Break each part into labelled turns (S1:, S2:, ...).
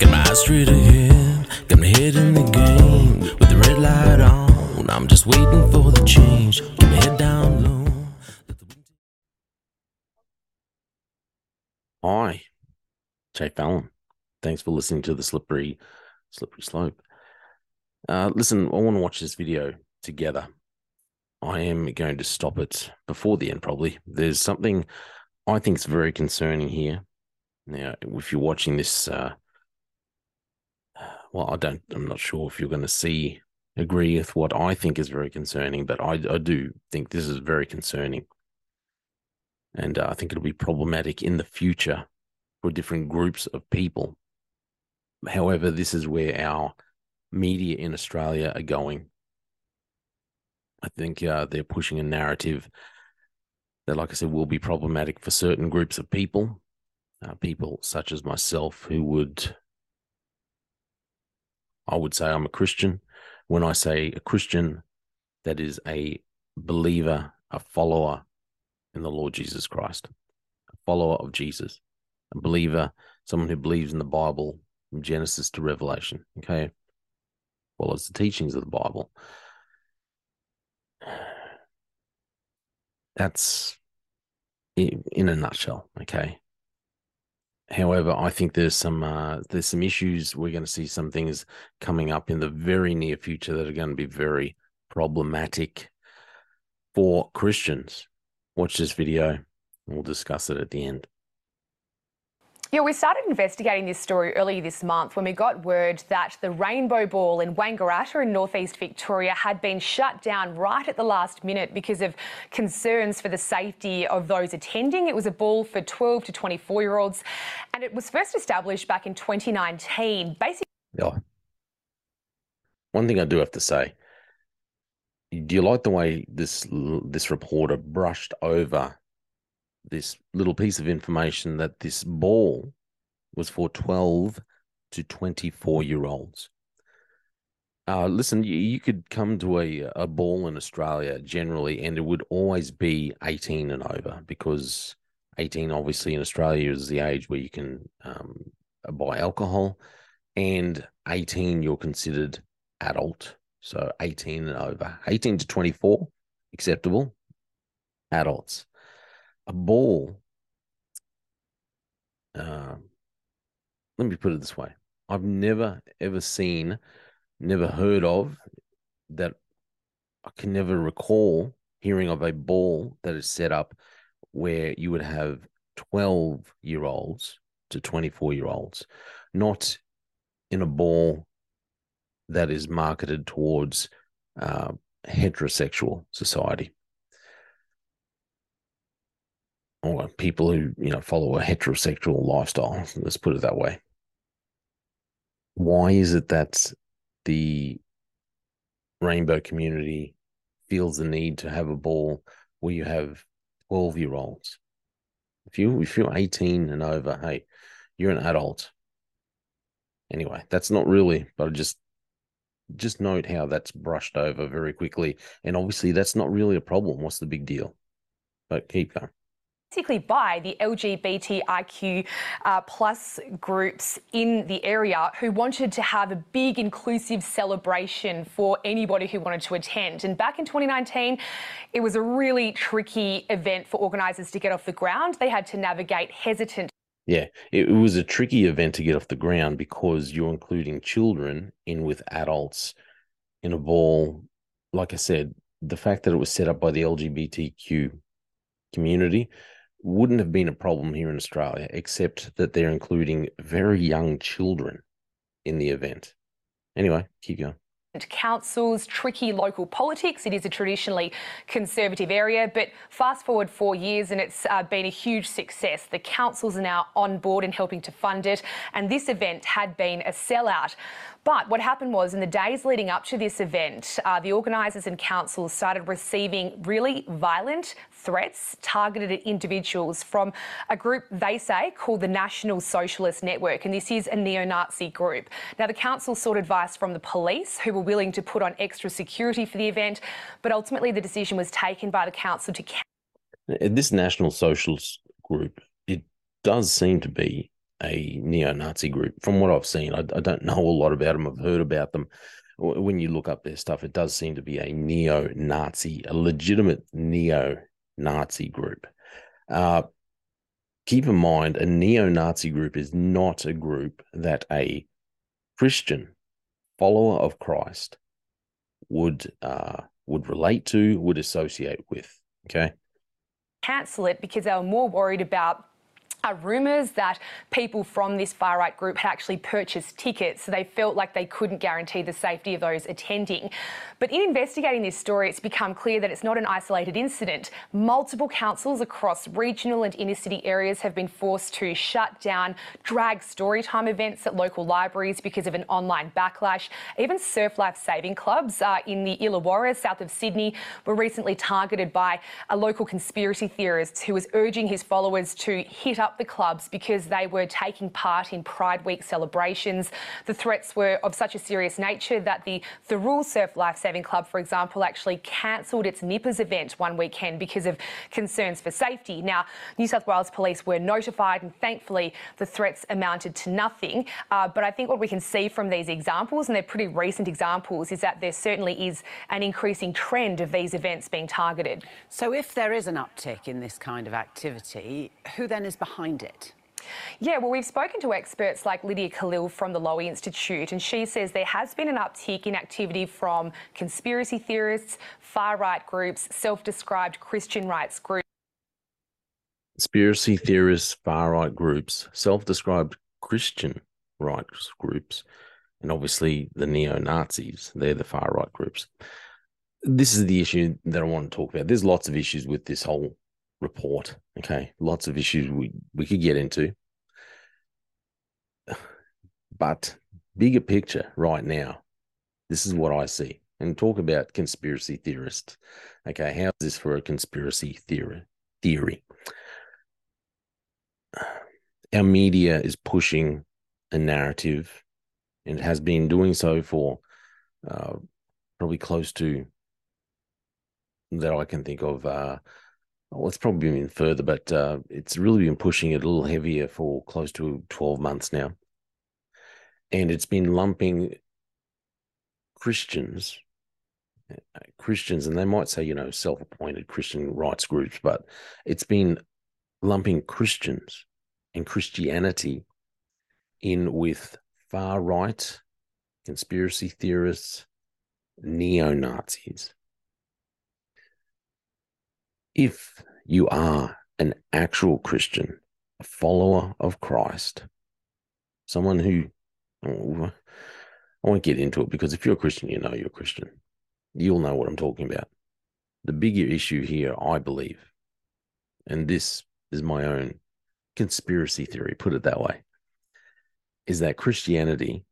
S1: Got my eyes straight ahead, got my head in the game. With the red light on, I'm just waiting for the change. Keep my head down low.
S2: Hi, Jay Fallon. Thanks for listening to the slippery, slippery slope. Uh, listen, I want to watch this video together. I am going to stop it before the end, probably. There's something I think is very concerning here. Now, if you're watching this, uh, well, I don't, I'm not sure if you're going to see, agree with what I think is very concerning, but I, I do think this is very concerning. And uh, I think it'll be problematic in the future for different groups of people. However, this is where our media in Australia are going. I think uh, they're pushing a narrative that, like I said, will be problematic for certain groups of people, uh, people such as myself, who would, I would say, I'm a Christian. When I say a Christian, that is a believer, a follower in the Lord Jesus Christ, a follower of Jesus, a believer, someone who believes in the Bible from Genesis to Revelation. Okay. Follows the teachings of the Bible. That's in, in a nutshell. Okay. However, I think there's some uh, there's some issues. We're going to see some things coming up in the very near future that are going to be very problematic for Christians. Watch this video. and We'll discuss it at the end.
S3: Yeah, we started investigating this story earlier this month when we got word that the Rainbow Ball in Wangaratta in northeast Victoria had been shut down right at the last minute because of concerns for the safety of those attending. It was a ball for 12 to 24 year olds and it was first established back in 2019. Basically,
S2: Yeah. One thing I do have to say. Do you like the way this this reporter brushed over this little piece of information that this ball was for 12 to 24 year olds? Uh, listen, you, you could come to a, a ball in Australia generally, and it would always be 18 and over because 18, obviously, in Australia is the age where you can um, buy alcohol, and 18, you're considered adult. So 18 and over, 18 to 24, acceptable. Adults. A ball, um, let me put it this way I've never ever seen, never heard of that. I can never recall hearing of a ball that is set up where you would have 12 year olds to 24 year olds, not in a ball that is marketed towards uh, heterosexual society or people who you know follow a heterosexual lifestyle. Let's put it that way. Why is it that the rainbow community feels the need to have a ball where you have twelve year olds? If you if you're eighteen and over, hey, you're an adult. Anyway, that's not really, but just just note how that's brushed over very quickly. And obviously, that's not really a problem. What's the big deal? But keep going.
S3: Basically by the LGBTIQ uh, plus groups in the area who wanted to have a big inclusive celebration for anybody who wanted to attend. And back in 2019, it was a really tricky event for organisers to get off the ground. They had to navigate hesitant
S2: Yeah, it, it was a tricky event to get off the ground because you're including children in with adults in a ball. Like I said, the fact that it was set up by the LGBTQ community wouldn't have been a problem here in Australia, except that they're including very young children in the event. Anyway, keep going.
S3: councils, tricky local politics. It is a traditionally conservative area, but fast forward four years and it's uh, been a huge success. The councils are now on board and helping to fund it, and this event had been a sellout. But what happened was, in the days leading up to this event, uh, the organisers and councils started receiving really violent threats targeted at individuals from a group they say called the National Socialist Network, and this is a neo Nazi group. Now, the council sought advice from the police, who were willing to put on extra security for the event, but ultimately the decision was taken by the council to
S2: This National Socialist group, it does seem to be a neo-Nazi group. From what I've seen, I, I, don't know a lot about them. I've heard about them. When you look up their stuff, it does seem to be a neo-Nazi, a legitimate neo-Nazi group. Uh, keep in mind, a neo-Nazi group is not a group that a Christian follower of Christ would uh, would relate to, would associate with. Okay.
S3: Cancel it because they were more worried about are rumours that people from this far right group had actually purchased tickets, so they felt like they couldn't guarantee the safety of those attending. But in investigating this story, it's become clear that it's not an isolated incident. Multiple councils across regional and inner city areas have been forced to shut down drag storytime events at local libraries because of an online backlash. Even surf life saving clubs uh, in the Illawarra, south of Sydney, were recently targeted by a local conspiracy theorist who was urging his followers to hit up up the clubs because they were taking part in Pride Week celebrations. The threats were of such a serious nature that the Thirroul Surf Lifesaving Club, for example, actually cancelled its Nippers event one weekend because of concerns for safety. Now, New South Wales police were notified, and thankfully, the threats amounted to nothing. Uh, but I think what we can see from these examples, and they're pretty recent examples, is that there certainly is an increasing trend of these events being targeted.
S4: So, if there is an uptick in this kind of activity, who then is behind? Behind it?
S3: Yeah, well, we've spoken to experts like Lydia Khalil from the Lowy Institute, and she says there has been an uptick in activity from conspiracy theorists, far right groups, self described Christian rights groups.
S2: Conspiracy theorists, far right groups, self described Christian rights groups, and obviously the neo Nazis, they're the far right groups. This is the issue that I want to talk about. There's lots of issues with this whole report. Okay, lots of issues we, we could get into. But bigger picture right now, this is what I see. And talk about conspiracy theorists. Okay, how's this for a conspiracy theory? Theory. Our media is pushing a narrative, and has been doing so for uh, probably close to that I can think of uh, well, it's probably been further, but uh, it's really been pushing it a little heavier for close to 12 months now. And it's been lumping Christians, uh, Christians, and they might say, you know, self appointed Christian rights groups, but it's been lumping Christians and Christianity in with far right conspiracy theorists, neo Nazis if you are an actual Christian, a follower of Christ, someone who, oh, I won't get into it because if you're a Christian, you know you're a Christian. You'll know what I'm talking about. The bigger issue here, I believe, and this is my own conspiracy theory, put it that way, is that Christianity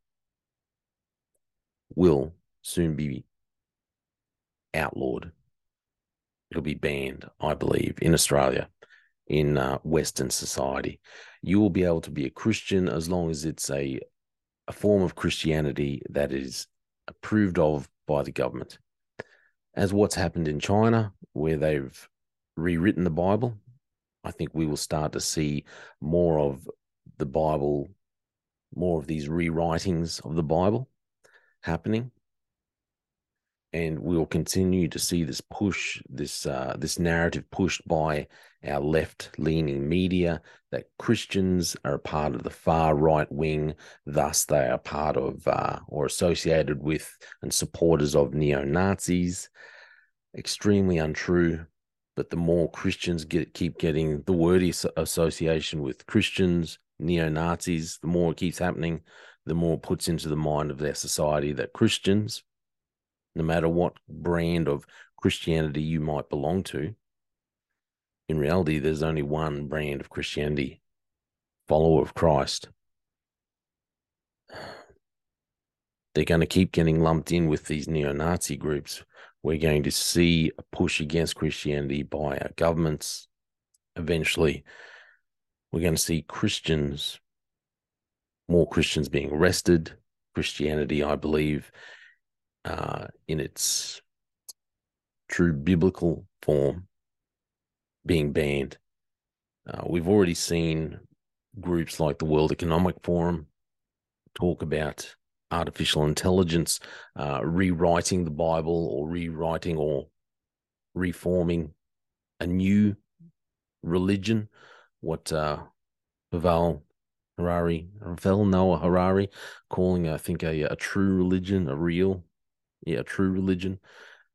S2: will soon be outlawed it'll be banned, I believe, in Australia, in uh, Western society. You will be able to be a Christian as long as it's a a form of Christianity that is approved of by the government. As what's happened in China, where they've rewritten the Bible, I think we will start to see more of the Bible, more of these rewritings of the Bible happening and we'll continue to see this push, this uh, this narrative pushed by our left-leaning media that Christians are a part of the far right wing, thus they are part of uh, or associated with and supporters of neo Nazis. Extremely untrue. But the more Christians get keep getting the wordy association with Christians, neo Nazis, the more it keeps happening, the more it puts into the mind of their society that Christians no matter what brand of Christianity you might belong to. In reality, there's only one brand of Christianity follower of Christ. They're going to keep getting lumped in with these neo Nazi groups. We're going to see a push against Christianity by our governments. Eventually, we're going to see Christians, more Christians being arrested. Christianity, I believe, uh, in its true biblical form being banned. Uh, we've already seen groups like the World Economic Forum talk about artificial intelligence uh, rewriting the Bible or rewriting or reforming a new religion. What uh, Pavel Harari, Ravel Noah Harari, calling I think a, a true religion, a real, yeah, true religion,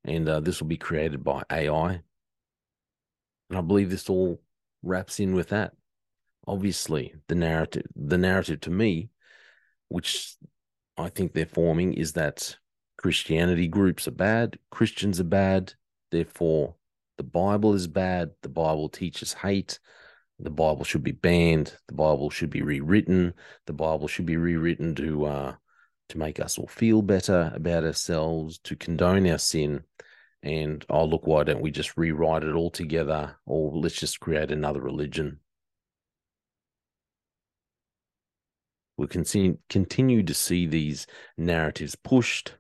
S2: and uh, this will be created by AI. And I believe this all wraps in with that. Obviously, the narrative, the narrative to me, which I think they're forming, is that Christianity groups are bad, Christians are bad, therefore the Bible is bad. The Bible teaches hate. The Bible should be banned. The Bible should be rewritten. The Bible should be rewritten to uh, to make us all feel better about ourselves, to condone our sin. And oh, look, why don't we just rewrite it all together, or let's just create another religion? We'll continue continue to see these narratives pushed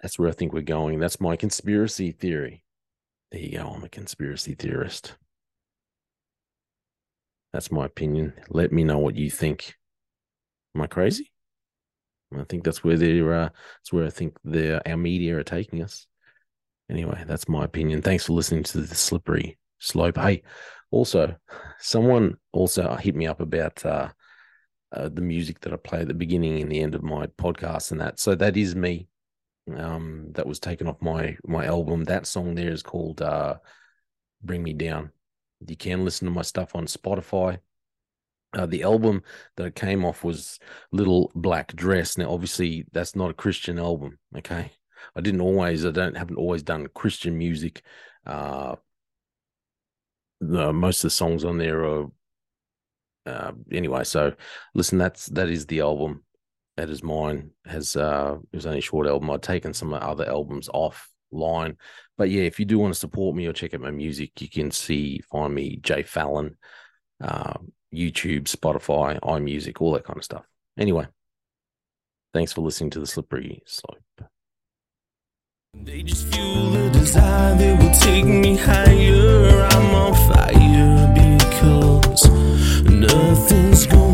S2: that's where I think we're going. That's my conspiracy theory. There you go. I'm a conspiracy theorist. That's my opinion. Let me know what you think. Am I crazy? I think that's where they're. Uh, that's where I think the our media are taking us. Anyway, that's my opinion. Thanks for listening to the slippery slope. Hey, also, someone also hit me up about uh, uh, the music that I play at the beginning and the end of my podcast, and that. So that is me um, that was taken off my my album. That song there is called uh, "Bring Me Down." You can listen to my stuff on Spotify. Uh, the album that it came off was Little Black Dress. Now, obviously, that's not a Christian album. Okay, I didn't always, I don't haven't always done Christian music. Uh, the, most of the songs on there are uh, anyway. So, listen, that's that is the album that is mine has uh it was only a short album i'd taken some other albums offline but yeah if you do want to support me or check out my music you can see find me jay fallon uh, youtube spotify imusic all that kind of stuff anyway thanks for listening to the slippery slope
S1: they just fuel desire will take me higher. I'm on fire because nothing's going